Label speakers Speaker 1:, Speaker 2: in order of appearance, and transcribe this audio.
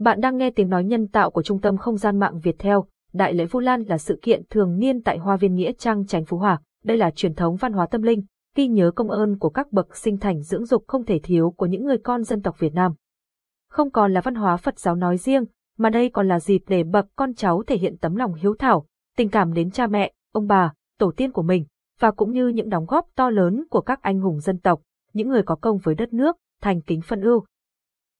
Speaker 1: Bạn đang nghe tiếng nói nhân tạo của Trung tâm Không gian mạng Việt Theo. Đại lễ Vu Lan là sự kiện thường niên tại Hoa viên Nghĩa Trang Tránh Phú Hòa. Đây là truyền thống văn hóa tâm linh, ghi nhớ công ơn của các bậc sinh thành dưỡng dục không thể thiếu của những người con dân tộc Việt Nam. Không còn là văn hóa Phật giáo nói riêng, mà đây còn là dịp để bậc con cháu thể hiện tấm lòng hiếu thảo, tình cảm đến cha mẹ, ông bà, tổ tiên của mình, và cũng như những đóng góp to lớn của các anh hùng dân tộc, những người có công với đất nước, thành kính phân ưu.